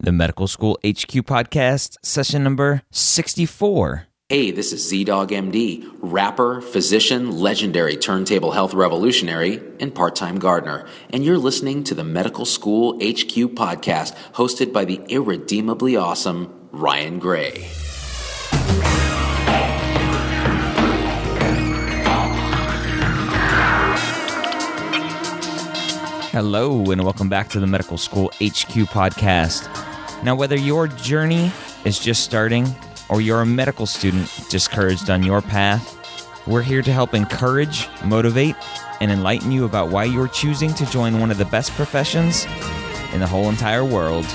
The Medical School HQ podcast, session number 64. Hey, this is ZDogg MD, rapper, physician, legendary turntable health revolutionary, and part time gardener. And you're listening to the Medical School HQ podcast, hosted by the irredeemably awesome Ryan Gray. Hello, and welcome back to the Medical School HQ podcast. Now, whether your journey is just starting or you're a medical student discouraged on your path, we're here to help encourage, motivate, and enlighten you about why you're choosing to join one of the best professions in the whole entire world.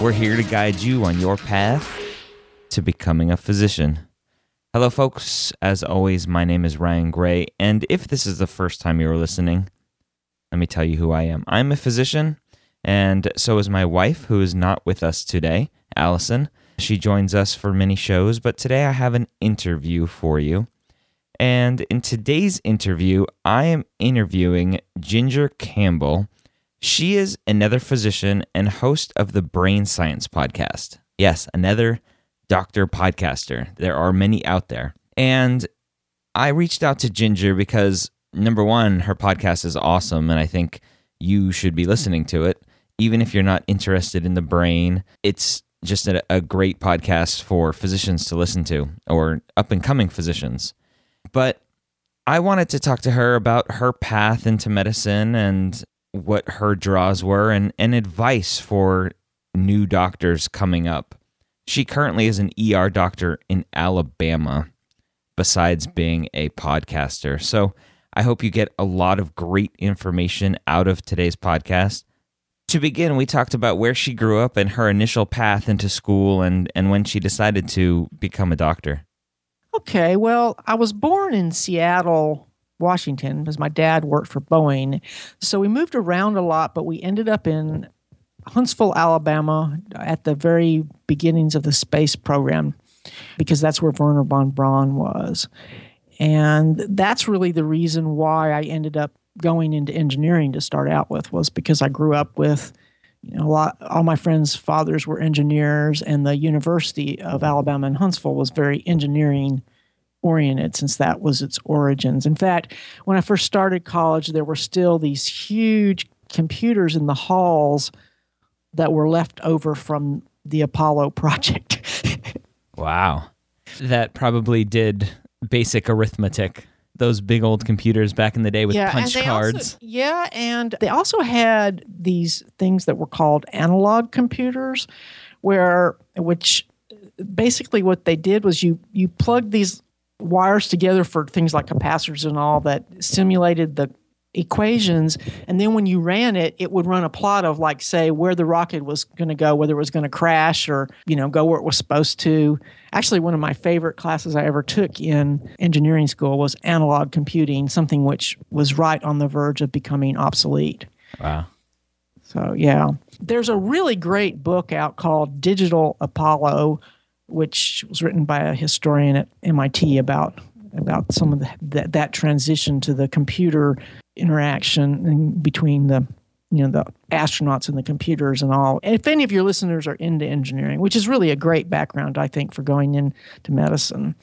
We're here to guide you on your path to becoming a physician. Hello, folks. As always, my name is Ryan Gray, and if this is the first time you're listening, let me tell you who I am. I'm a physician, and so is my wife, who is not with us today, Allison. She joins us for many shows, but today I have an interview for you. And in today's interview, I am interviewing Ginger Campbell. She is another physician and host of the Brain Science podcast. Yes, another doctor podcaster. There are many out there. And I reached out to Ginger because number one, her podcast is awesome, and I think you should be listening to it. Even if you're not interested in the brain, it's just a, a great podcast for physicians to listen to or up and coming physicians. But I wanted to talk to her about her path into medicine and what her draws were and, and advice for new doctors coming up. She currently is an ER doctor in Alabama, besides being a podcaster. So I hope you get a lot of great information out of today's podcast. To begin, we talked about where she grew up and her initial path into school and, and when she decided to become a doctor. Okay, well, I was born in Seattle, Washington, because my dad worked for Boeing. So we moved around a lot, but we ended up in Huntsville, Alabama, at the very beginnings of the space program, because that's where Wernher von Braun was. And that's really the reason why I ended up going into engineering to start out with was because I grew up with you know a lot all my friends fathers were engineers and the University of Alabama in Huntsville was very engineering oriented since that was its origins. In fact, when I first started college there were still these huge computers in the halls that were left over from the Apollo project. wow. That probably did basic arithmetic. Those big old computers back in the day with yeah, punch cards. Also, yeah, and they also had these things that were called analog computers, where which basically what they did was you you plugged these wires together for things like capacitors and all that simulated the equations. And then when you ran it it would run a plot of like say where the rocket was going to go whether it was going to crash or you know go where it was supposed to. Actually one of my favorite classes i ever took in engineering school was analog computing something which was right on the verge of becoming obsolete. Wow. so yeah. There's a really great book out called digital apollo which was written by a historian at mit about about some of the, that that transition to the computer interaction between the you know the astronauts and the computers and all. If any of your listeners are into engineering, which is really a great background, I think, for going into medicine.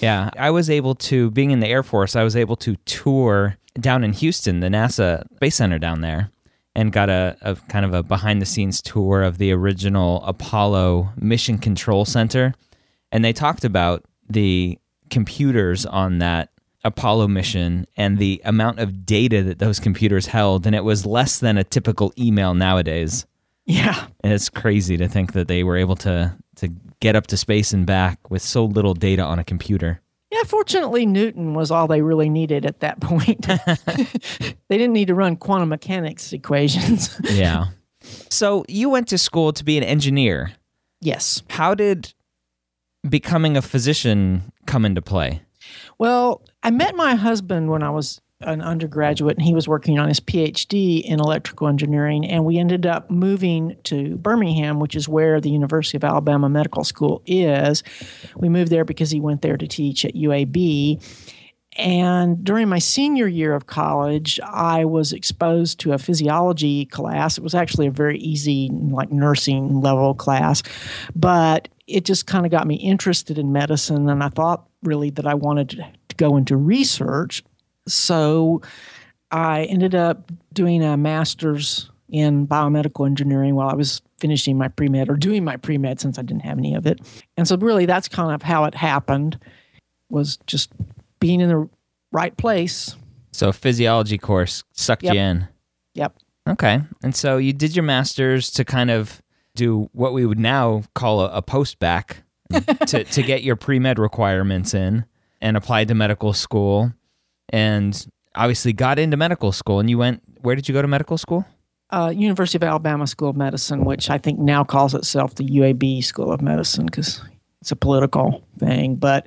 Yeah, I was able to, being in the Air Force, I was able to tour down in Houston, the NASA Space Center down there, and got a, a kind of a behind the scenes tour of the original Apollo Mission Control Center. And they talked about the computers on that Apollo mission and the amount of data that those computers held. And it was less than a typical email nowadays. Yeah. And it's crazy to think that they were able to, to get up to space and back with so little data on a computer. Yeah, fortunately, Newton was all they really needed at that point. they didn't need to run quantum mechanics equations. yeah. So you went to school to be an engineer. Yes. How did becoming a physician come into play? Well, I met my husband when I was an undergraduate and he was working on his PhD in electrical engineering. And we ended up moving to Birmingham, which is where the University of Alabama Medical School is. We moved there because he went there to teach at UAB. And during my senior year of college, I was exposed to a physiology class. It was actually a very easy, like nursing level class, but it just kind of got me interested in medicine. And I thought really that I wanted to go into research so I ended up doing a master's in biomedical engineering while I was finishing my pre med or doing my pre med since I didn't have any of it. And so really that's kind of how it happened was just being in the right place. So a physiology course sucked Yep. you in. Yep. Okay. And so you did your master's to kind of do what we would now call a, a post-bac to, to get your pre med requirements in and applied to medical school and obviously got into medical school. And you went, where did you go to medical school? Uh, University of Alabama School of Medicine, which I think now calls itself the UAB School of Medicine because it's a political thing. But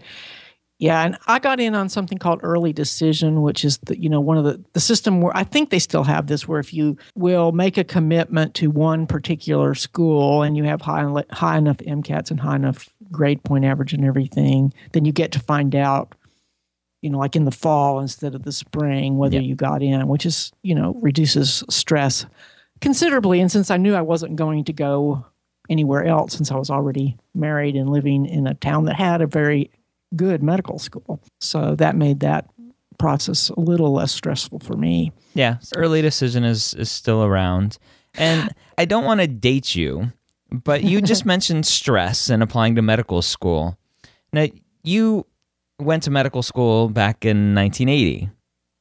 yeah, and I got in on something called early decision, which is the you know one of the the system where I think they still have this, where if you will make a commitment to one particular school and you have high high enough MCATs and high enough grade point average and everything, then you get to find out, you know, like in the fall instead of the spring whether Yeah. you got in, which is you know reduces stress considerably. And since I knew I wasn't going to go anywhere else, since I was already married and living in a town that had a very good medical school. So that made that process a little less stressful for me. Yeah, early decision is is still around. And I don't want to date you, but you just mentioned stress and applying to medical school. Now, you went to medical school back in 1980.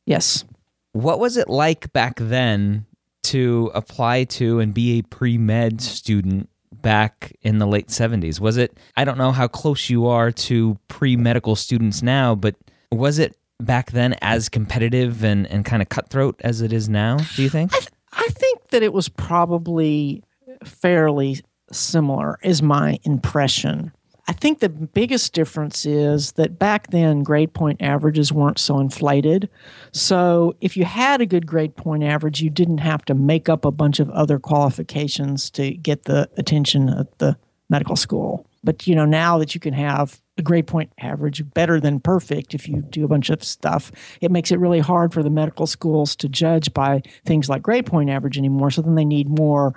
Yes. What was it like back then to apply to and be a pre-med student back in the late 70s? Was it I don't know how close you are to pre-medical students now, but was it back then as competitive and, and kind of cutthroat as it is now, do you think? I think that it was probably fairly similar, is my impression. I think the biggest difference is that back then grade point averages weren't so inflated. So if you had a good grade point average, you didn't have to make up a bunch of other qualifications to get the attention at the medical school. But you know, now that you can have a grade point average better than perfect if you do a bunch of stuff, it makes it really hard for the medical schools to judge by things like grade point average anymore. So then they need more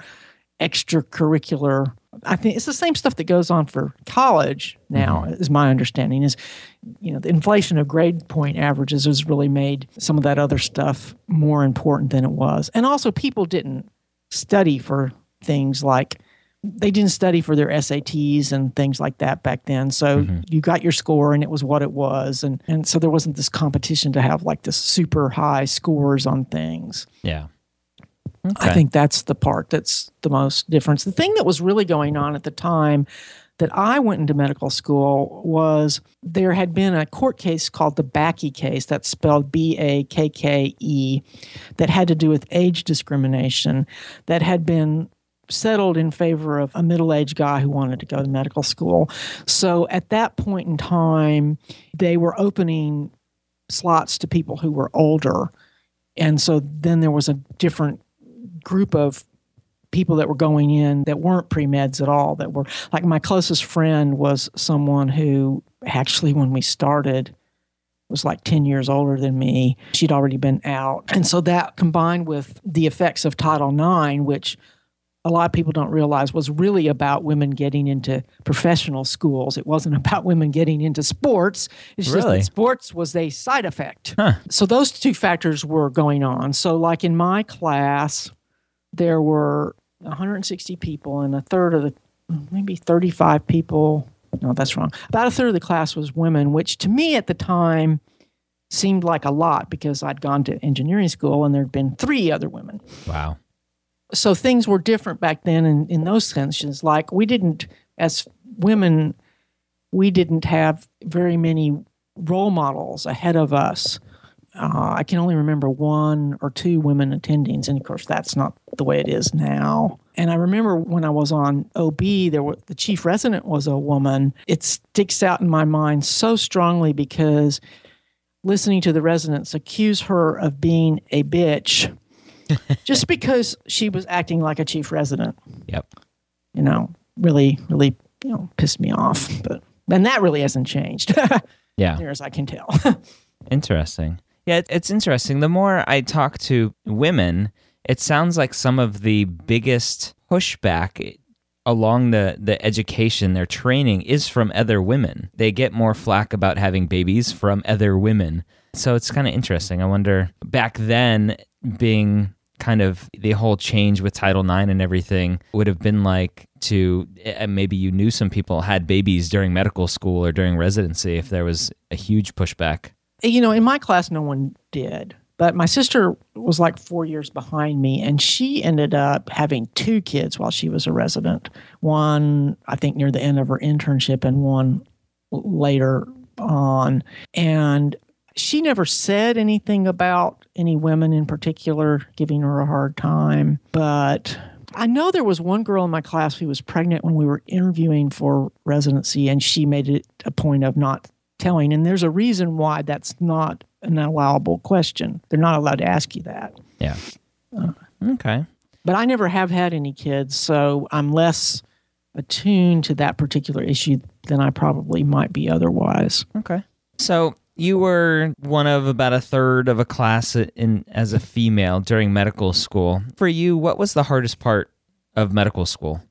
extracurricular I think it's the same stuff that goes on for college now, mm-hmm. is my understanding. Is you know the inflation of grade point averages has really made some of that other stuff more important than it was, and also people didn't study for things like they didn't study for their SATs and things like that back then. So mm-hmm. you got your score and it was what it was, and and so there wasn't this competition to have like this super high scores on things. Yeah. I think that's the part that's the most difference. The thing that was really going on at the time that I went into medical school was there had been a court case called the Bakke case, that's spelled B A K K E, that had to do with age discrimination, that had been settled in favor of a middle aged guy who wanted to go to medical school. So at that point in time, they were opening slots to people who were older. And so then there was a different group of people that were going in that weren't pre meds at all. That were like my closest friend was someone who actually, when we started, was like 10 years older than me. She'd already been out. And so that combined with the effects of Title IX, which a lot of people don't realize was really about women getting into professional schools. It wasn't about women getting into sports. It's just Really? that sports was a side effect. Huh. So those two factors were going on. So, like in my class, there were 160 people, and a third of the, maybe 35 people. No, that's wrong. About a third of the class was women, which to me at the time seemed like a lot because I'd gone to engineering school and there'd been three other women Wow. so things were different back then in, in those senses. Like we didn't, as women, we didn't have very many role models ahead of us. Uh, I can only remember one or two women attendings, and of course, that's not the way it is now. And I remember when I was on OB, there was the chief resident was a woman. It sticks out in my mind so strongly because listening to the residents accuse her of being a bitch just because she was acting like a chief resident, Yep. you know, really, really, you know, pissed me off. But and that really hasn't changed, Yeah. near as I can tell. Interesting. Yeah, it's interesting. The more I talk to women, it sounds like some of the biggest pushback along the, the education, their training is from other women. They get more flack about having babies from other women. So it's kind of interesting. I wonder back then, being kind of the whole change with Title IX and everything would have been like to uh, maybe you knew some people had babies during medical school or during residency if there was a huge pushback. You know, in my class, no one did. But my sister was like four years behind me, and she ended up having two kids while she was a resident. One, I think, near the end of her internship, and one later on. And she never said anything about any women in particular giving her a hard time. But I know there was one girl in my class who was pregnant when we were interviewing for residency, and she made it a point of not telling. And there's a reason why that's not an allowable question. They're not allowed to ask you that. Yeah. Uh, okay. But I never have had any kids, so I'm less attuned to that particular issue than I probably might be otherwise. Okay. So you were one of about a third of a class in as a female during medical school. For you, what was the hardest part of medical school?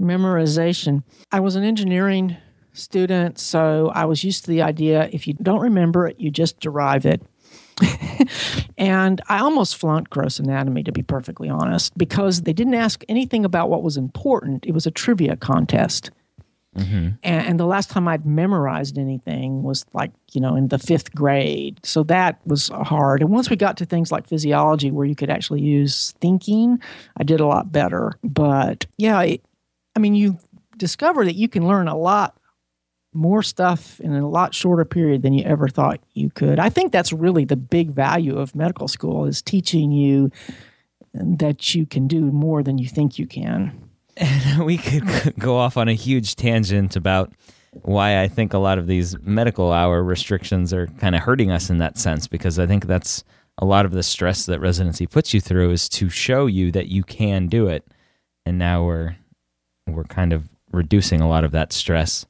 Memorization. I was an engineering student, so I was used to the idea if you don't remember it, you just derive it. and I almost flunked gross anatomy, to be perfectly honest, because they didn't ask anything about what was important. It was a trivia contest. Mm-hmm. And, and the last time I'd memorized anything was like, you know, in the fifth grade. So that was hard. And once we got to things like physiology, where you could actually use thinking, I did a lot better. But yeah, it, I mean, you discover that you can learn a lot more stuff in a lot shorter period than you ever thought you could. I think that's really the big value of medical school is teaching you that you can do more than you think you can. And we could go off on a huge tangent about why I think a lot of these medical hour restrictions are kind of hurting us in that sense because I think that's a lot of the stress that residency puts you through is to show you that you can do it. And now we're we're kind of reducing a lot of that stress.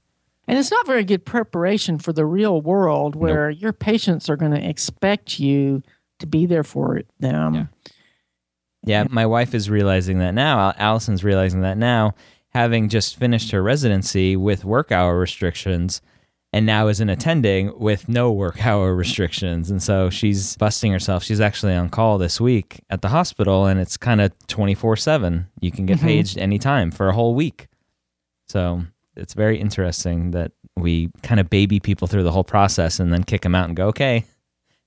And it's not very good preparation for the real world where your patients are going to expect you to be there for them. Yeah. Yeah, my wife is realizing that now. Al- Allison's realizing that now, having just finished her residency with work hour restrictions, and now isn't attending with no work hour restrictions. And so she's busting herself. She's actually on call this week at the hospital, and it's kind of 24 7. You can get mm-hmm. paged anytime for a whole week. So it's very interesting that we kind of baby people through the whole process and then kick them out and go, okay,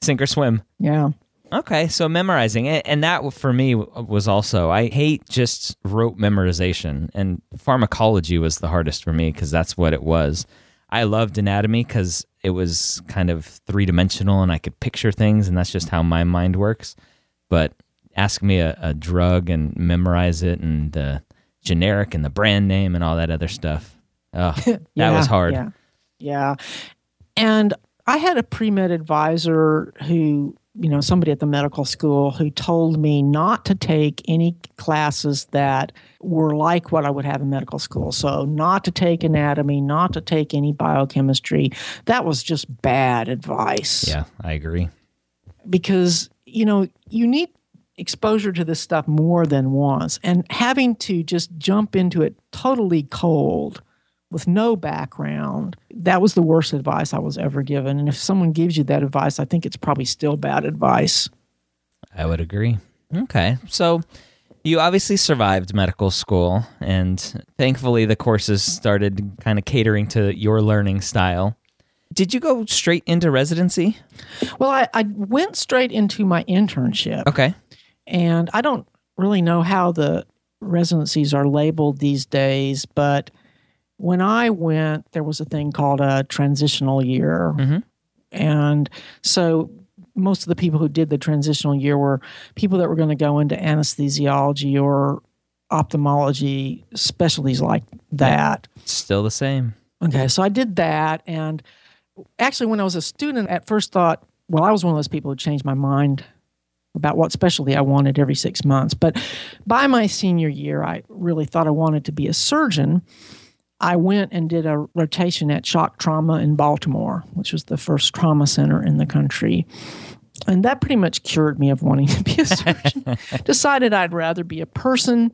sink or swim. Yeah. Okay, so memorizing it, and that for me was also I hate just rote memorization, and pharmacology was the hardest for me because that's what it was. I loved anatomy because it was kind of three dimensional, and I could picture things, and that's just how my mind works. But ask me a, a drug and memorize it, and the generic and the brand name and all that other stuff. Oh, that Yeah, was hard. Yeah. Yeah. And I had a pre med advisor who you know, somebody at the medical school who told me not to take any classes that were like what I would have in medical school. So, not to take anatomy, not to take any biochemistry. That was just bad advice. Yeah, I agree. Because, you know, you need exposure to this stuff more than once and having to just jump into it totally cold with no background. That was the worst advice I was ever given. And if someone gives you that advice, I think it's probably still bad advice. I would agree. Okay. So you obviously survived medical school, and thankfully the courses started kind of catering to your learning style. Did you go straight into residency? Well, I, I went straight into my internship. Okay. And I don't really know how the residencies are labeled these days, but when I went, there was a thing called a transitional year. Mm-hmm. And so most of the people who did the transitional year were people that were going to go into anesthesiology or ophthalmology specialties like that. Still the same. Okay, so I did that. And actually, when I was a student, at first thought, well, I was one of those people who changed my mind about what specialty I wanted every six months. But by my senior year, I really thought I wanted to be a surgeon. I went and did a rotation at Shock Trauma in Baltimore, which was the first trauma center in the country. And that pretty much cured me of wanting to be a surgeon. Decided I'd rather be a person.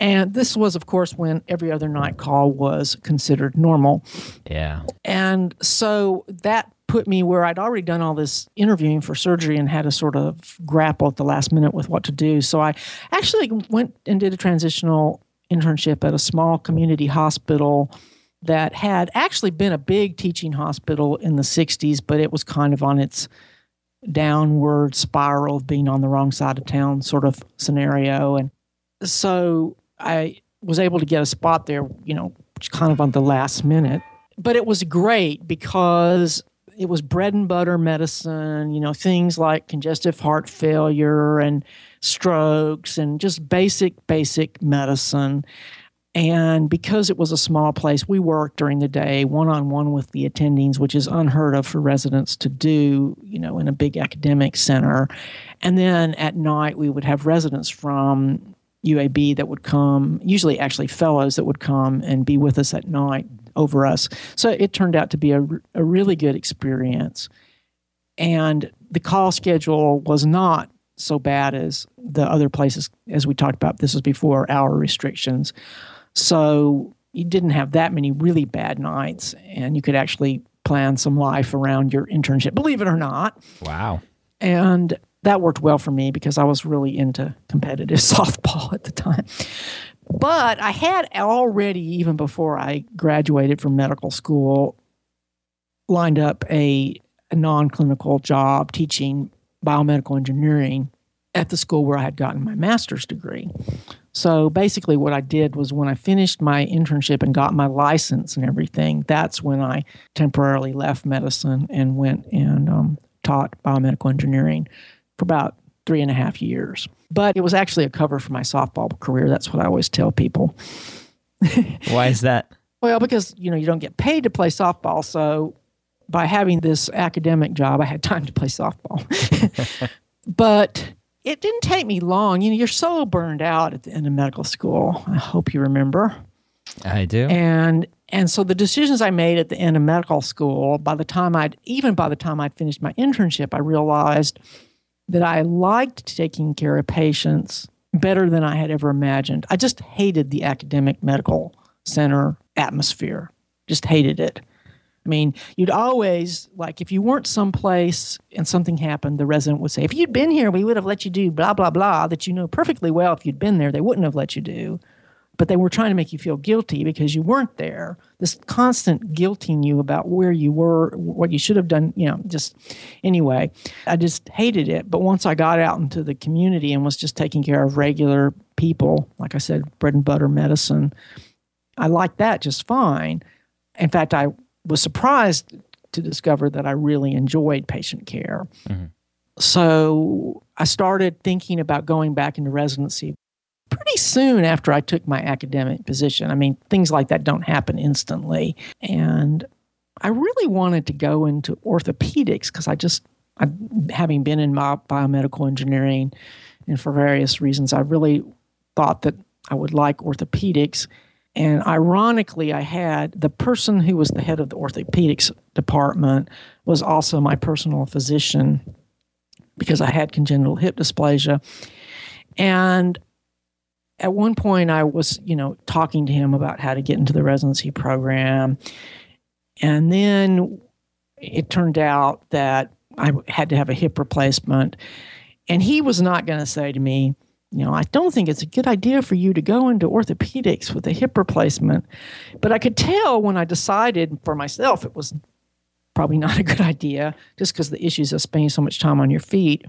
And this was, of course, when every other night call was considered normal. Yeah. And so that put me where I'd already done all this interviewing for surgery and had to sort of grapple at the last minute with what to do. So I actually went and did a transitional internship at a small community hospital that had actually been a big teaching hospital in the 60s, but it was kind of on its downward spiral of being on the wrong side of town sort of scenario. And so I was able to get a spot there, you know, kind of on the last minute. But it was great because it was bread and butter medicine, you know, things like congestive heart failure and strokes and just basic, basic medicine. And because it was a small place, we worked during the day one on one with the attendings, which is unheard of for residents to do, you know, in a big academic center. And then at night, we would have residents from UAB that would come, usually actually fellows that would come and be with us at night over us. So it turned out to be a, a really good experience. And the call schedule was not so bad as the other places, as we talked about. This was before hour restrictions. So you didn't have that many really bad nights, and you could actually plan some life around your internship, believe it or not. Wow. And that worked well for me because I was really into competitive softball at the time. But I had already, even before I graduated from medical school, lined up a, a non clinical job teaching biomedical engineering at the school where I had gotten my master's degree. So basically, what I did was when I finished my internship and got my license and everything, that's when I temporarily left medicine and went and um, taught biomedical engineering for about three and a half years. But it was actually a cover for my softball career. That's what I always tell people. Why is that? Well, because you know you don't get paid to play softball, so by having this academic job, I had time to play softball. but it didn't take me long. You know, you're so burned out at the end of medical school. I hope you remember. I do. And and so the decisions I made at the end of medical school, by the time I'd even by the time I'd finished my internship, I realized that I liked taking care of patients better than I had ever imagined. I just hated the academic medical center atmosphere. Just hated it. I mean, you'd always like if you weren't someplace and something happened, the resident would say, "If you'd been here, we would have let you do blah blah blah." That you know perfectly well if you'd been there, they wouldn't have let you do, but they were trying to make you feel guilty because you weren't there. This constant guilting you about where you were, what you should have done. You know, just anyway, I just hated it. But once I got out into the community and was just taking care of regular people, like I said, bread and butter medicine, I liked that just fine. In fact, I was surprised to discover that I really enjoyed patient care. Mm-hmm. So I started thinking about going back into residency pretty soon after I took my academic position. I mean, things like that don't happen instantly. And I really wanted to go into orthopedics because I just I, having been in my biomedical engineering and for various reasons, I really thought that I would like orthopedics. And ironically, I had the person who was the head of the orthopedics department was also my personal physician because I had congenital hip dysplasia. And at one point, I was, you know, talking to him about how to get into the residency program. And then it turned out that I had to have a hip replacement. And he was not going to say to me, you know, I don't think it's a good idea for you to go into orthopedics with a hip replacement. But I could tell when I decided for myself it was probably not a good idea just because the issues of spending so much time on your feet.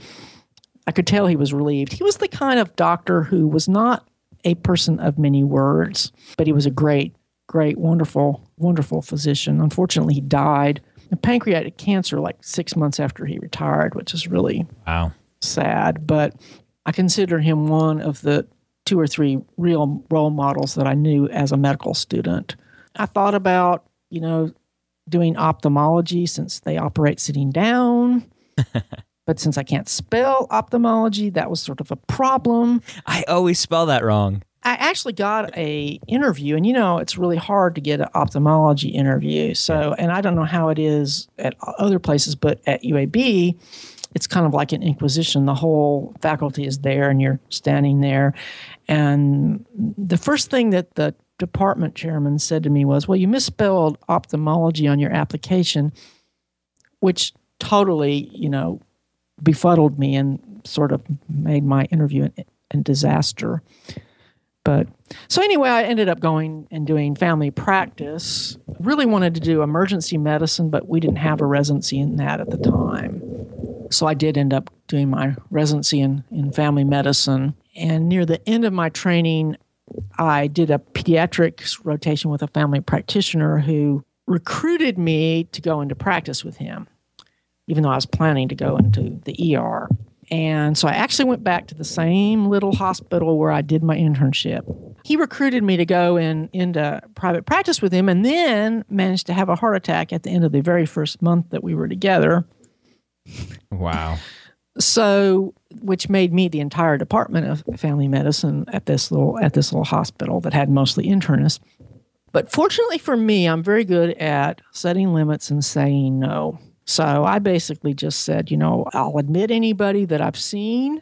I could tell he was relieved. He was the kind of doctor who was not a person of many words, but he was a great, great, wonderful, wonderful physician. Unfortunately, he died of pancreatic cancer like six months after he retired, which is really wow sad. But I consider him one of the two or three real role models that I knew as a medical student. I thought about, you know, doing ophthalmology since they operate sitting down. but since I can't spell ophthalmology, that was sort of a problem. I always spell that wrong. I actually got a interview, and you know it's really hard to get an ophthalmology interview. So, and I don't know how it is at other places, but at UAB, it's kind of like an inquisition. The whole faculty is there, and you're standing there. And the first thing that the department chairman said to me was, "Well, you misspelled ophthalmology on your application," which totally, you know, befuddled me and sort of made my interview a disaster. But so anyway, I ended up going and doing family practice. Really wanted to do emergency medicine, but we didn't have a residency in that at the time. So I did end up doing my residency in, in family medicine. And near the end of my training, I did a pediatrics rotation with a family practitioner who recruited me to go into practice with him, even though I was planning to go into the ER. And so I actually went back to the same little hospital where I did my internship. He recruited me to go in into private practice with him and then managed to have a heart attack at the end of the very first month that we were together. Wow. So which made me the entire department of family medicine at this little at this little hospital that had mostly internists. But fortunately for me, I'm very good at setting limits and saying no. So I basically just said, you know, I'll admit anybody that I've seen,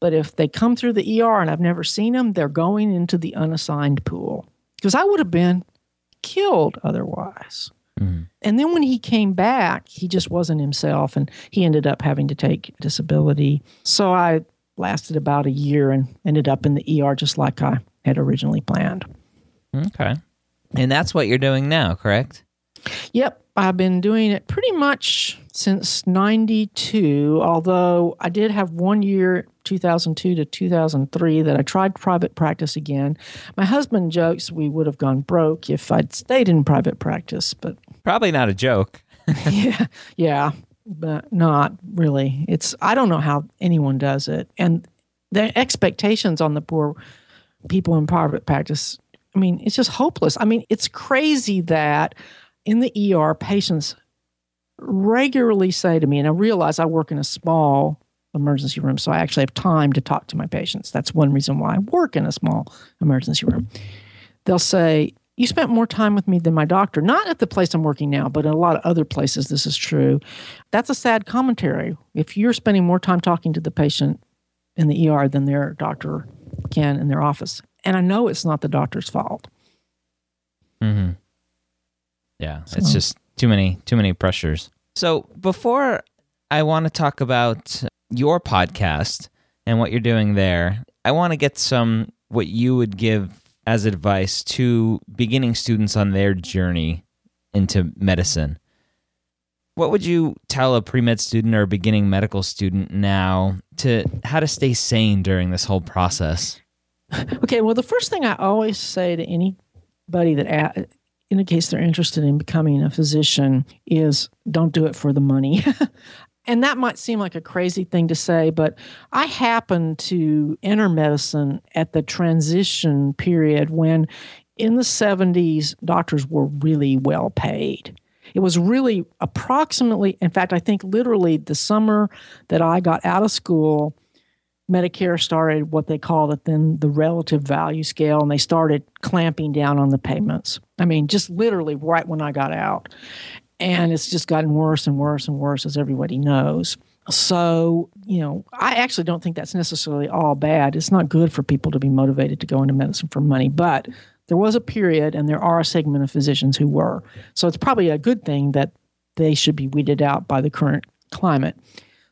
but if they come through the ER and I've never seen them, they're going into the unassigned pool because I would have been killed otherwise. Mm-hmm. And then when he came back, he just wasn't himself and he ended up having to take disability. So I lasted about a year and ended up in the ER just like I had originally planned. Okay. And that's what you're doing now, correct? Yep. I've been doing it pretty much since 92, although I did have one year, 2002 to 2003, that I tried private practice again. My husband jokes we would have gone broke if I'd stayed in private practice, but. Probably not a joke. yeah. Yeah. But not really. It's, I don't know how anyone does it. And the expectations on the poor people in private practice, I mean, it's just hopeless. I mean, it's crazy that in the ER, patients regularly say to me, and I realize I work in a small emergency room, so I actually have time to talk to my patients. That's one reason why I work in a small emergency room. They'll say, You spent more time with me than my doctor. Not at the place I'm working now, but in a lot of other places, this is true. That's a sad commentary. If you're spending more time talking to the patient in the ER than their doctor can in their office. And I know it's not the doctor's fault. Mm-hmm. Yeah, so. it's just too many too many pressures. So before I want to talk about your podcast and what you're doing there, I want to get some what you would give as advice to beginning students on their journey into medicine. What would you tell a pre-med student or a beginning medical student now to how to stay sane during this whole process? Okay, well the first thing I always say to anybody that indicates they're interested in becoming a physician is don't do it for the money. and that might seem like a crazy thing to say, but I happened to enter medicine at the transition period when in the 70s doctors were really well paid. It was really approximately, in fact, I think literally the summer that I got out of school, Medicare started what they called it then the relative value scale, and they started clamping down on the payments. I mean, just literally right when I got out. And it's just gotten worse and worse and worse, as everybody knows. So, you know, I actually don't think that's necessarily all bad. It's not good for people to be motivated to go into medicine for money, but there was a period and there are a segment of physicians who were. So it's probably a good thing that they should be weeded out by the current climate.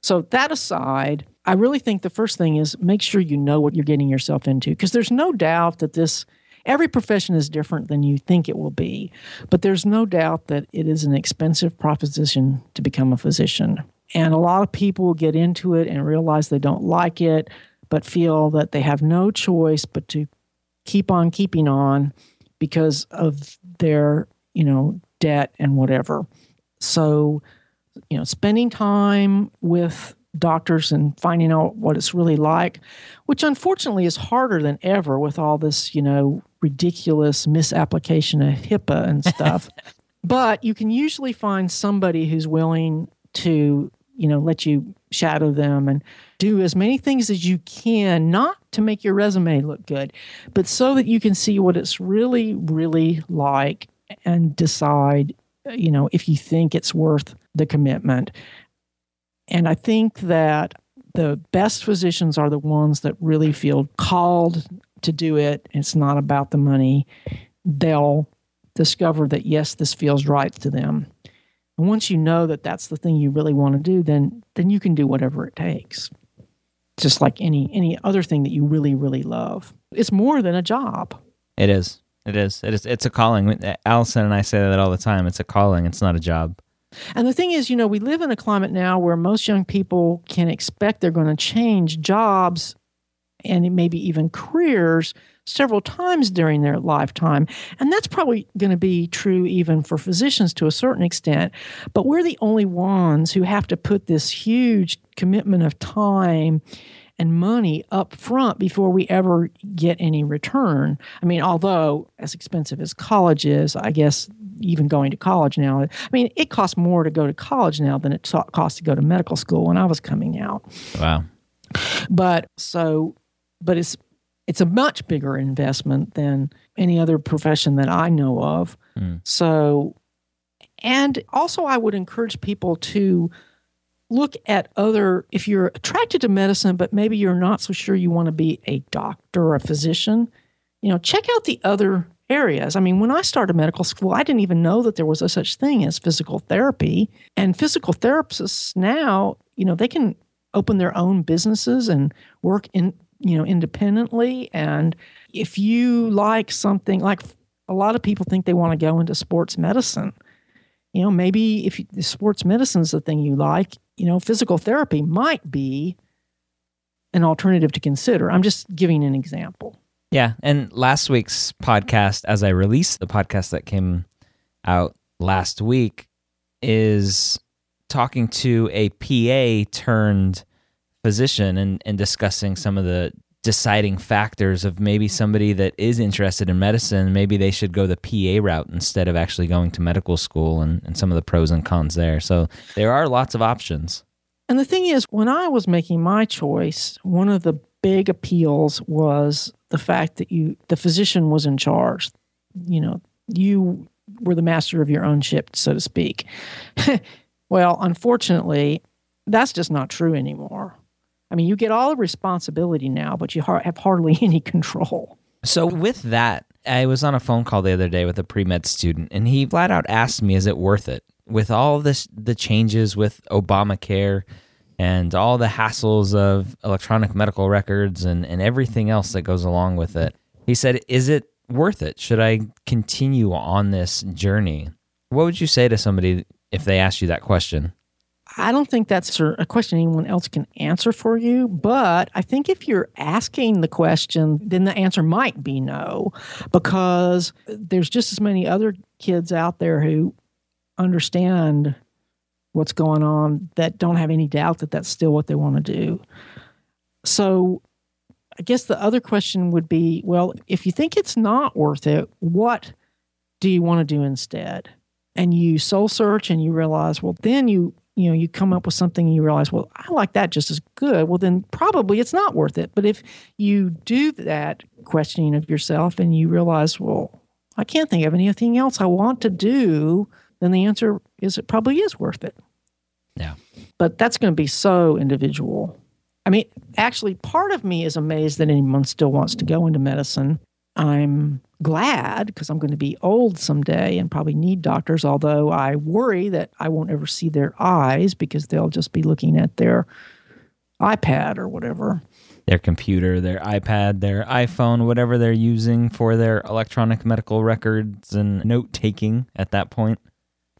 So, that aside, I really think the first thing is make sure you know what you're getting yourself into because there's no doubt that this every profession is different than you think it will be, but there's no doubt that it is an expensive proposition to become a physician. And a lot of people get into it and realize they don't like it, but feel that they have no choice but to keep on keeping on because of their, you know, debt and whatever. So, you know, spending time with doctors and finding out what it's really like, which unfortunately is harder than ever with all this, you know, ridiculous misapplication of HIPAA and stuff. but you can usually find somebody who's willing to you know let you shadow them and do as many things as you can not to make your resume look good but so that you can see what it's really really like and decide you know if you think it's worth the commitment and i think that the best physicians are the ones that really feel called to do it it's not about the money they'll discover that yes this feels right to them and once you know that that's the thing you really want to do, then then you can do whatever it takes. Just like any any other thing that you really really love. It's more than a job. It is. It is. It is. It's a calling. Uh, Allison and I say that all the time. It's a calling. It's not a job. And the thing is, you know, we live in a climate now where most young people can expect they're going to change jobs and maybe even careers several times during their lifetime. And that's probably going to be true even for physicians to a certain extent. But we're the only ones who have to put this huge commitment of time and money up front before we ever get any return. I mean, although as expensive as college is, I guess even going to college now, I mean, it costs more to go to college now than it cost to go to medical school when I was coming out. Wow. But so, but it's it's a much bigger investment than any other profession that I know of. Mm. So, and also, I would encourage people to look at other, if you're attracted to medicine, but maybe you're not so sure you want to be a doctor or a physician, you know, check out the other areas. I mean, when I started medical school, I didn't even know that there was a such thing as physical therapy. And physical therapists now, you know, they can open their own businesses and work in you know independently. And if you like something like a lot of people think they want to go into sports medicine. You know maybe if the sports medicine is the thing you like you know physical therapy might be an alternative to consider. I'm just giving an example. Yeah and last week's podcast as i released the podcast that came out last week is talking to a pa turned physician and, and discussing some of the deciding factors of maybe somebody that is interested in medicine, maybe they should go the PA route instead of actually going to medical school and, and some of the pros and cons there. So there are lots of options. And the thing is, when I was making my choice, one of the big appeals was the fact that you the physician was in charge. You know, you were the master of your own ship, so to speak. well, unfortunately, that's just not true anymore. I mean, you get all the responsibility now, but you have hardly any control. So, with that, I was on a phone call the other day with a pre med student, and he flat out asked me, "Is it worth it?" With all this, the changes with Obamacare and all the hassles of electronic medical records and, and everything else that goes along with it, he said, "Is it worth it? Should I continue on this journey?" What would you say to somebody if they asked you that question? I don't think that's a question anyone else can answer for you. But I think if you're asking the question, then the answer might be no, because there's just as many other kids out there who understand what's going on that don't have any doubt that that's still what they want to do. So I guess the other question would be well, if you think it's not worth it, what do you want to do instead? and you soul search and you realize, well, then you you know you come up with something and you realize well i like that just as good. Well then probably it's not worth it. But if you do that questioning of yourself and you realize well i can't think of anything else i want to do then the answer is it probably is worth it. Yeah. but that's going to be so individual. I mean actually part of me is amazed that anyone still wants to go into medicine i'm glad because I'm going to be old someday and probably need doctors, although I worry that I won't ever see their eyes because they'll just be looking at their iPad or whatever. Their computer, their iPad, their iPhone, whatever they're using for their electronic medical records and note taking at that point.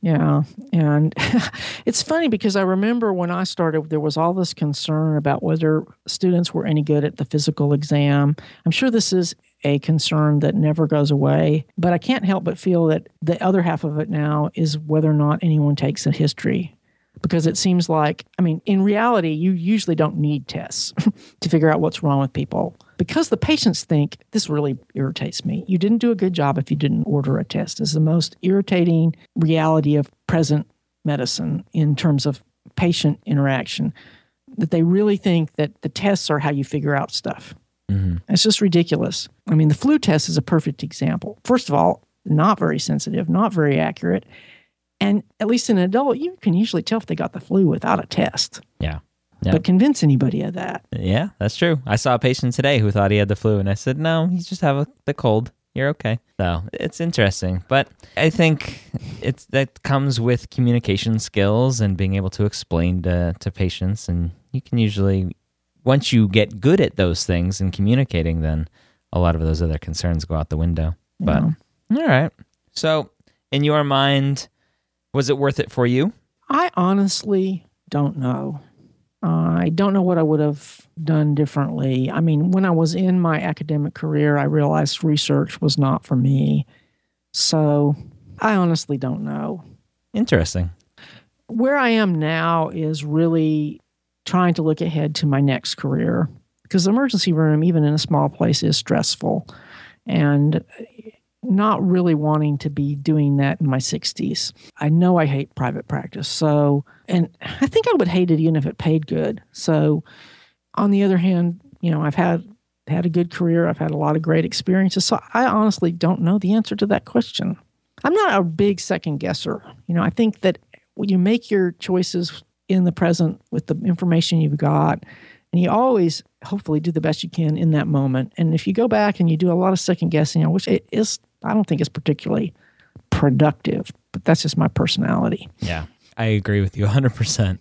Yeah. And it's funny because I remember when I started, there was all this concern about whether students were any good at the physical exam. I'm sure this is a concern that never goes away, but I can't help but feel that the other half of it now is whether or not anyone takes a history. Because it seems like, I mean, in reality, you usually don't need tests to figure out what's wrong with people because the patients think this really irritates me. You didn't do a good job if you didn't order a test. Is the most irritating reality of present medicine in terms of patient interaction. That they really think that the tests are how you figure out stuff. Mm-hmm. It's just ridiculous. I mean, the flu test is a perfect example. First of all, not very sensitive, not very accurate. And at least in an adult, you can usually tell if they got the flu without a test. Yeah. Yeah. But convince anybody of that. Yeah, that's true. I saw a patient today who thought he had the flu, and I said, "No, you just have a, the cold. You're okay." So it's interesting, but I think it's that comes with communication skills and being able to explain to to patients, and you can usually once you get good at those things and communicating, then a lot of those other concerns go out the window. But all right, so in your mind, was it worth it for you? I honestly don't know. Uh, I don't know what I would have done differently. I mean, when I was in my academic career, I realized research was not for me. So I honestly don't know. Interesting. Where I am now is really trying to look ahead to my next career because the emergency room, even in a small place, is stressful. And not really wanting to be doing that in my 60s. I know I hate private practice. So, and I think I would hate it even if it paid good. So, on the other hand, you know, I've had had a good career. I've had a lot of great experiences. So, I honestly don't know the answer to that question. I'm not a big second guesser. You know, I think that when you make your choices in the present with the information you've got, and you always hopefully do the best you can in that moment. And if you go back and you do a lot of second guessing, which it is I don't think it's particularly productive, but that's just my personality. Yeah, I agree with you 100%.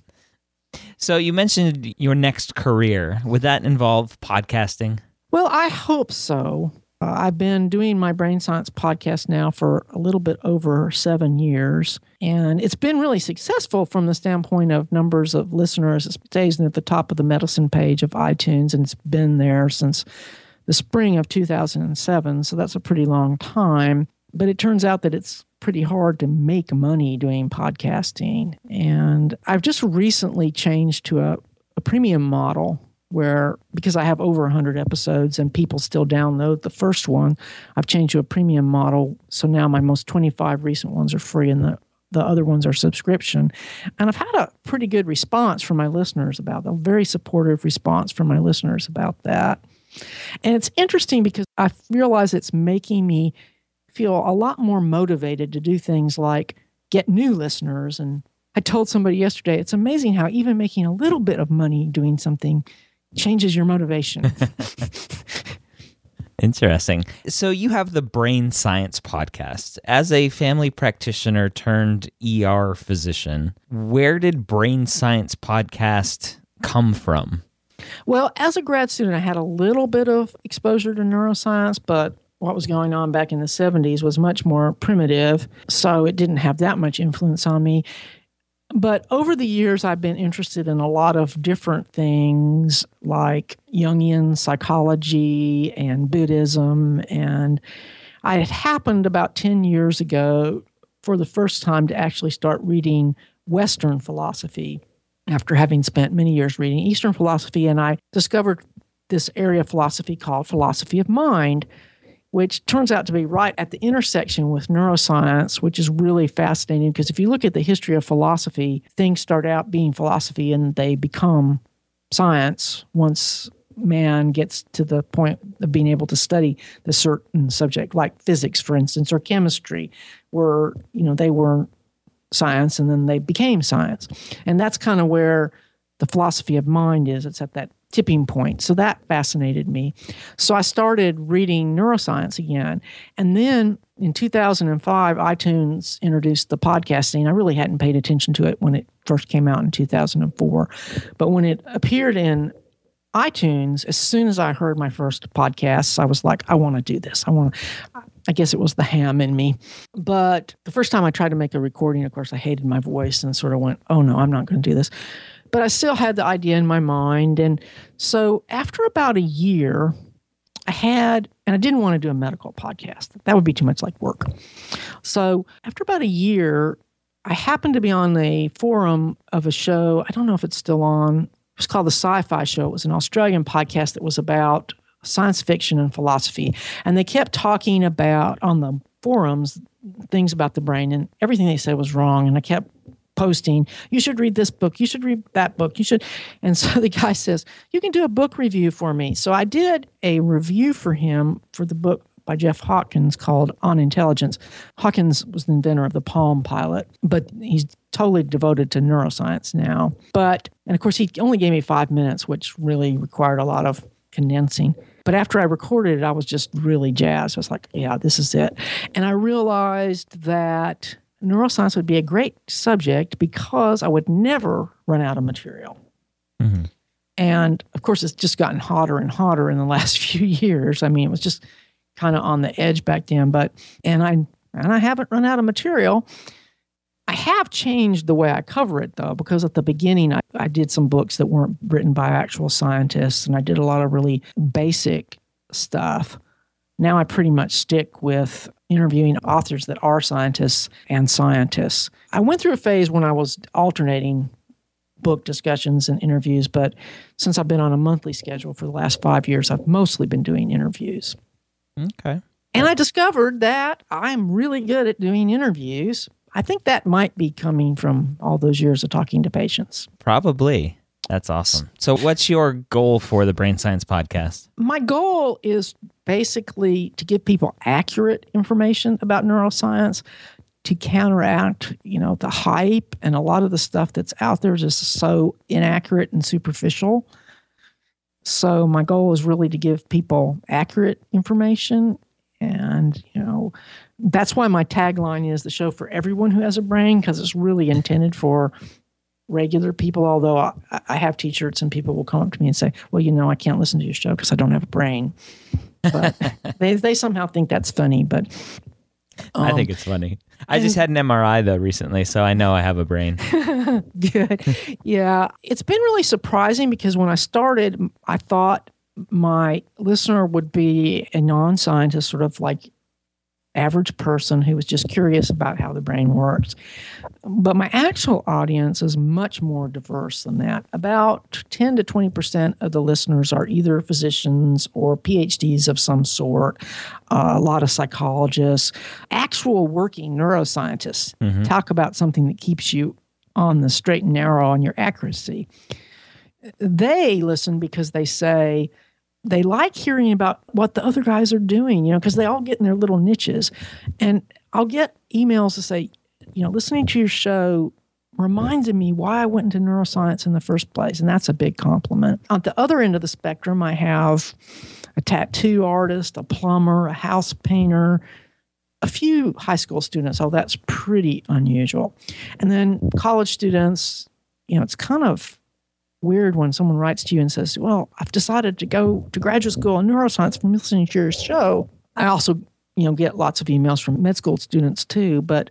So you mentioned your next career. Would that involve podcasting? Well, I hope so. Uh, I've been doing my brain science podcast now for a little bit over seven years, and it's been really successful from the standpoint of numbers of listeners. It stays at the top of the medicine page of iTunes, and it's been there since the spring of 2007. So that's a pretty long time. But it turns out that it's pretty hard to make money doing podcasting. And I've just recently changed to a, a premium model where, because I have over 100 episodes and people still download the first one, I've changed to a premium model. So now my most 25 recent ones are free and the the other ones are subscription. And I've had a pretty good response from my listeners about that, a very supportive response from my listeners about that. And it's interesting because I realize it's making me feel a lot more motivated to do things like get new listeners. And I told somebody yesterday, it's amazing how even making a little bit of money doing something changes your motivation. Interesting. So you have the Brain Science podcast. As a family practitioner turned ER physician, where did Brain Science podcast come from? Well, as a grad student, I had a little bit of exposure to neuroscience, but what was going on back in the 70s was much more primitive. So it didn't have that much influence on me. But over the years, I've been interested in a lot of different things like Jungian psychology and Buddhism. And I had happened about 10 years ago for the first time to actually start reading Western philosophy after having spent many years reading Eastern philosophy. And I discovered this area of philosophy called philosophy of mind. Which turns out to be right at the intersection with neuroscience, which is really fascinating because if you look at the history of philosophy, things start out being philosophy and they become science once man gets to the point of being able to study the certain subject like physics for instance or chemistry where you know they were science and then they became science. And that's kind of where the philosophy of mind is. It's at that tipping point so that fascinated me so i started reading neuroscience again and then in 2005 itunes introduced the podcasting i really hadn't paid attention to it when it first came out in 2004 but when it appeared in iTunes, as soon as I heard my first podcasts, I was like, I want to do this. I want to. I guess it was the ham in me. But the first time I tried to make a recording, of course, I hated my voice and sort of went, oh no, I'm not going to do this. But I still had the idea in my mind. And so after about a year, I had, and I didn't want to do a medical podcast. That would be too much like work. So after about a year, I happened to be on a forum of a show. I don't know if it's still on It was called the Sci Fi Show. It was an Australian podcast that was about science fiction and philosophy. And they kept talking about on the forums things about the brain, and everything they said was wrong. And I kept posting, you should read this book, you should read that book, you should. And so the guy says, you can do a book review for me. So I did a review for him for the book by Jeff Hawkins called On Intelligence. Hawkins was the inventor of the Palm Pilot, but he's totally devoted to neuroscience now. But, and of course, he only gave me five minutes, which really required a lot of condensing. But after I recorded it, I was just really jazzed. I was like, yeah, this is it. And I realized that neuroscience would be a great subject because I would never run out of material. Mm-hmm. And of course, it's just gotten hotter and hotter in the last few years. I mean, it was just kind of on the edge back then. But and I and I haven't run out of material. I have changed the way I cover it though, because at the beginning I, I did some books that weren't written by actual scientists and I did a lot of really basic stuff. Now I pretty much stick with interviewing authors that are scientists and scientists. I went through a phase when I was alternating book discussions and interviews, but since I've been on a monthly schedule for the last five years, I've mostly been doing interviews. Okay. And I discovered that I'm really good at doing interviews. I think that might be coming from all those years of talking to patients. Probably. That's awesome. So, what's your goal for the Brain Science Podcast? My goal is basically to give people accurate information about neuroscience to counteract, you know, the hype and a lot of the stuff that's out there is just so inaccurate and superficial. So my goal is really to give people accurate information. And, you know, that's why my tagline is the show for everyone who has a brain, because it's really intended for regular people. Although I, I have t shirts and people will come up to me and say, well, you know, I can't listen to your show because I don't have a brain. But they, they somehow think that's funny. But um, I think it's funny. I just had an MRI though recently, so I know I have a brain. Good. Yeah. It's been really surprising because when I started, I thought my listener would be a non scientist, sort of like average person who was just curious about how the brain works. But my actual audience is much more diverse than that. About 10 to 20% of the listeners are either physicians or PhDs of some sort, uh, a lot of psychologists, actual working neuroscientists. Mm-hmm. Talk about something that keeps you on the straight and narrow on your accuracy. They listen because they say, they like hearing about what the other guys are doing, you know, because they all get in their little niches. And I'll get emails to say, you know, listening to your show reminded me why I went into neuroscience in the first place. And that's a big compliment. On the other end of the spectrum, I have a tattoo artist, a plumber, a house painter, a few high school students. Oh, that's pretty unusual. And then college students, you know, it's kind of weird when someone writes to you and says, Well, I've decided to go to graduate school in neuroscience from listening to your show. I also, you know, get lots of emails from med school students too, but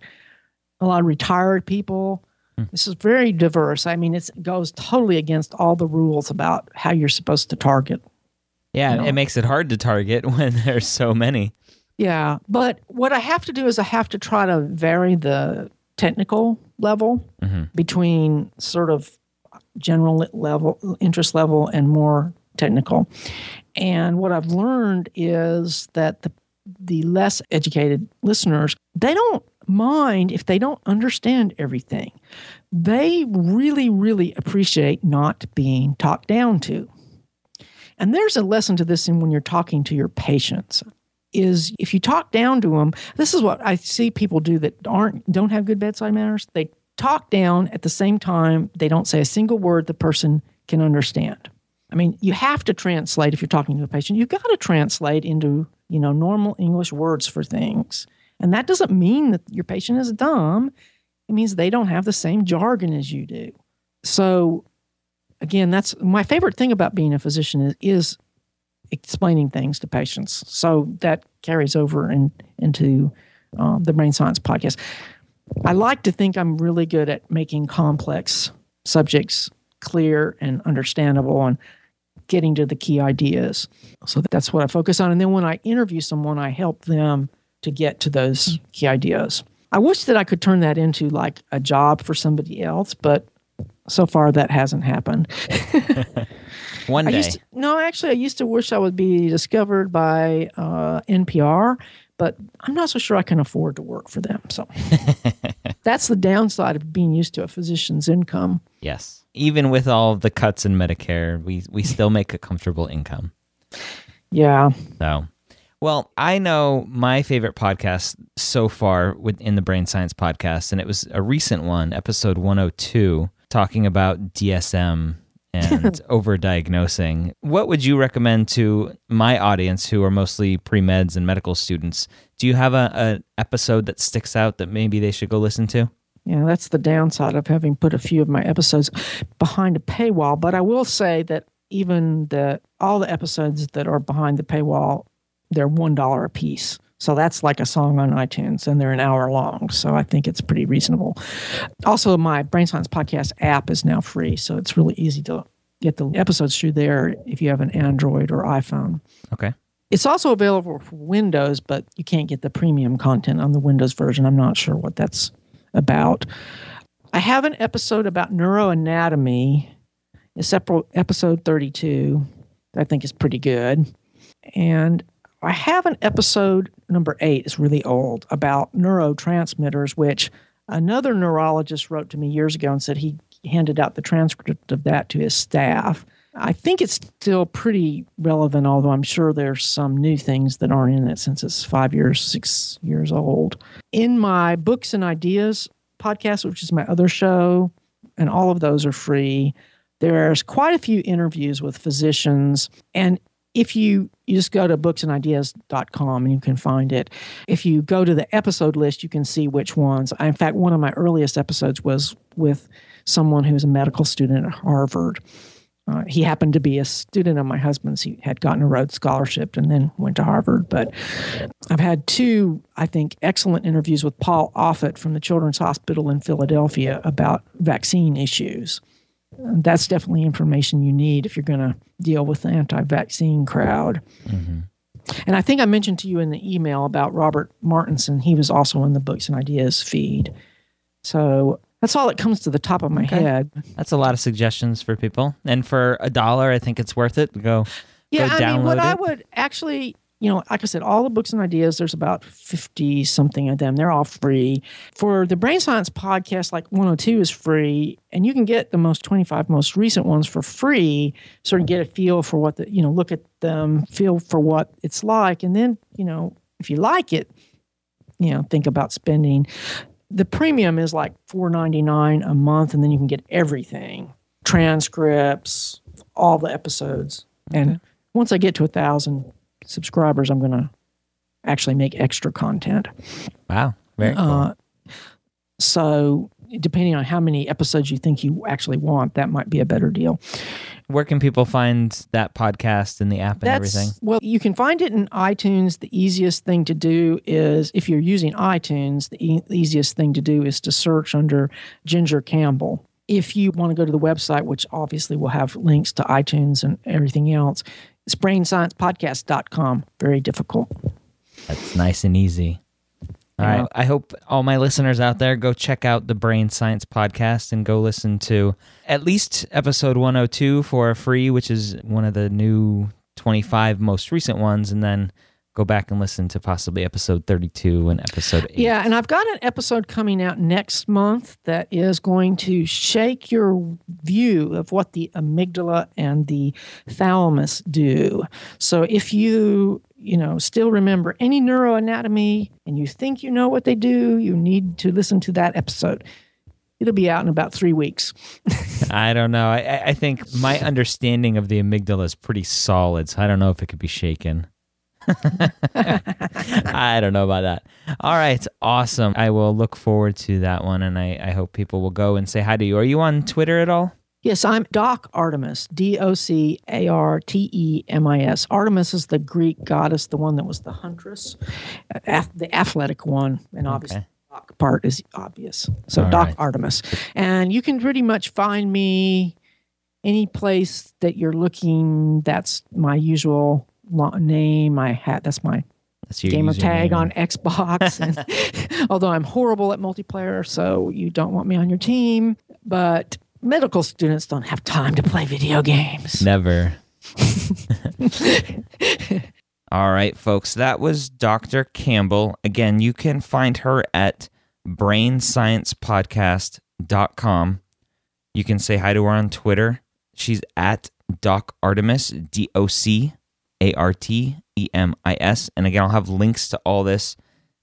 a lot of retired people. Hmm. This is very diverse. I mean, it goes totally against all the rules about how you're supposed to target. Yeah, you know? it makes it hard to target when there's so many. Yeah, but what I have to do is I have to try to vary the technical level mm-hmm. between sort of general level, interest level, and more technical. And what I've learned is that the the less educated listeners, they don't mind if they don't understand everything. They really, really appreciate not being talked down to. And there's a lesson to this in when you're talking to your patients is if you talk down to them, this is what I see people do that aren't don't have good bedside manners. They talk down at the same time they don't say a single word the person can understand. I mean, you have to translate if you're talking to a patient. You've got to translate into, you know, normal English words for things. And that doesn't mean that your patient is dumb. It means they don't have the same jargon as you do. So again, that's my favorite thing about being a physician is, is explaining things to patients. So that carries over in, into um, the brain science podcast. I like to think I'm really good at making complex subjects clear and understandable and getting to the key ideas. So that's what I focus on. And then when I interview someone, I help them to get to those key ideas. I wish that I could turn that into like a job for somebody else, but so far that hasn't happened. One day. to, no, actually, I used to wish I would be discovered by uh, NPR, but I'm not so sure I can afford to work for them. So that's the downside of being used to a physician's income. yes. Even with all the cuts in Medicare, we we still make a comfortable income. Yeah. So, well, I know my favorite podcast so far within the Brain Science podcast, and it was a recent one, episode 102, talking about DSM and overdiagnosing. What would you recommend to my audience who are mostly pre meds and medical students? Do you have a, a episode that sticks out that maybe they should go listen to? Yeah, that's the downside of having put a few of my episodes behind a paywall. But I will say that even the all the episodes that are behind the paywall, they're one dollar a piece. So that's like a song on iTunes, and they're an hour long. So I think it's pretty reasonable. Also, my Brain Science Podcast app is now free, so it's really easy to get the episodes through there if you have an Android or iPhone. Okay. It's also available for Windows, but you can't get the premium content on the Windows version. I'm not sure what that's about. I have an episode about neuroanatomy, It's episode 32 that I think is pretty good. And I have an episode number eight, it's really old, about neurotransmitters, which another neurologist wrote to me years ago and said he handed out the transcript of that to his staff. I think it's still pretty relevant, although I'm sure there's some new things that aren't in it since it's five years, six years old. In my Books and Ideas podcast, which is my other show, and all of those are free, there's quite a few interviews with physicians. And if you, you just go to booksandideas.com and you can find it. If you go to the episode list, you can see which ones. In fact, one of my earliest episodes was with someone who's a medical student at Harvard. Uh, he happened to be a student of my husband's. He had gotten a Rhodes Scholarship and then went to Harvard. But I've had two, I think, excellent interviews with Paul Offit from the Children's Hospital in Philadelphia about vaccine issues. That's definitely information you need if you're going to deal with the anti vaccine crowd. Mm-hmm. And I think I mentioned to you in the email about Robert Martensen. He was also in the Books and Ideas feed. So that's all that comes to the top of my Okay. head. That's a lot of suggestions for people. And for a dollar, I think it's worth it. Go Yeah, Go I mean, what download I it. would actually, you know, like I said, all the books and ideas, there's about 50 something of them. They're all free. For the Brain Science podcast, like 102 is free, and you can get the most 25 most recent ones for free, sort of get a feel for what the, you know, look at them, feel for what it's like. And then, you know, if you like it, you know, think about spending. The premium is like $4.99 a month, and then you can get everything transcripts, all the episodes. And once I get to a thousand subscribers, I'm going to actually make extra content. Wow. Very cool. Uh, so, depending on how many episodes you think you actually want, that might be a better deal. Where can people find that podcast and the app and That's everything? well, you can find it in iTunes. The easiest thing to do is if you're using iTunes, the, e- the easiest thing to do is to search under Ginger Campbell. If you want to go to the website, which obviously will have links to iTunes and everything else, it's brainsciencepodcast.com. Very difficult. That's nice and easy. All Yeah. right. I hope all my listeners out there go check out the Brain Science podcast and go listen to at least episode 102 for free, which is one of the new 25 most recent ones. And then go back and listen to possibly episode 32 and episode 8. Yeah, and I've got an episode coming out next month that is going to shake your view of what the amygdala and the thalamus do. So if you, you know, still remember any neuroanatomy and you think you know what they do, you need to listen to that episode. It'll be out in about three weeks. I don't know. I, I think my understanding of the amygdala is pretty solid, so I don't know if it could be shaken. I don't know about that. All right, awesome. I will look forward to that one, and I, I hope people will go and say hi to you. Are you on Twitter at all? Yes, I'm Doc Artemis, D O C A R T E M I S. Artemis is the Greek goddess, the one that was the huntress, uh, the athletic one, and obviously. Okay. Doc part is obvious. So All Doc right. Artemis. And you can pretty much find me any place that you're looking. That's my usual name. I had that's my that's gamer tag on Xbox. and, although I'm horrible at multiplayer, so you don't want me on your team. But medical students don't have time to play video games. Never. All right, folks, that was Dr. Campbell. Again, you can find her at brainsciencepodcast.com. You can say hi to her on Twitter. She's at Doc Artemis, D O C A R T E M I S. And again, I'll have links to all this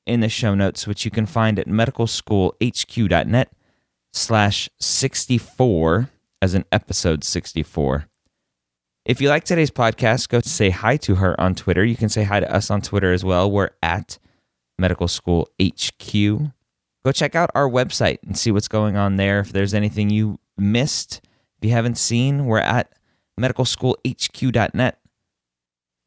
in the show notes, which you can find at medicalschoolhq.net slash 64 as an episode 64. If you like today's podcast, go say hi to her on Twitter. You can say hi to us on Twitter as well. We're at Medical School HQ. Go check out our website and see what's going on there. If there's anything you missed, if you haven't seen, we're at medicalschoolhq.net.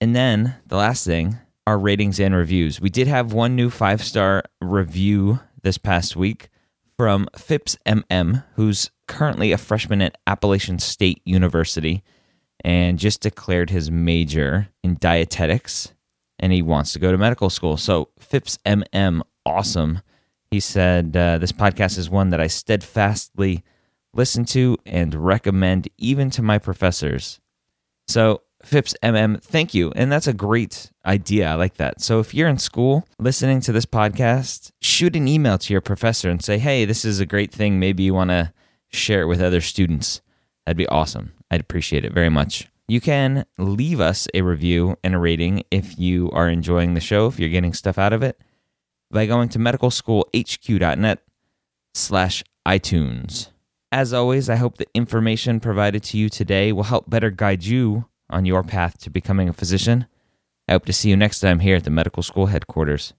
And then the last thing, our ratings and reviews. We did have one new five star review this past week from Phipps MM, who's currently a freshman at Appalachian State University and just declared his major in dietetics and he wants to go to medical school. So, Phipps MM, awesome. He said, uh, This podcast is one that I steadfastly listen to and recommend even to my professors. So, Phipps MM, thank you. And that's a great idea. I like that. So, if you're in school listening to this podcast, shoot an email to your professor and say, Hey, this is a great thing. Maybe you want to share it with other students. That'd be awesome. I'd appreciate it very much. You can leave us a review and a rating if you are enjoying the show, if you're getting stuff out of it, by going to medicalschoolhq.net slash iTunes. As always, I hope the information provided to you today will help better guide you on your path to becoming a physician. I hope to see you next time here at the medical school headquarters.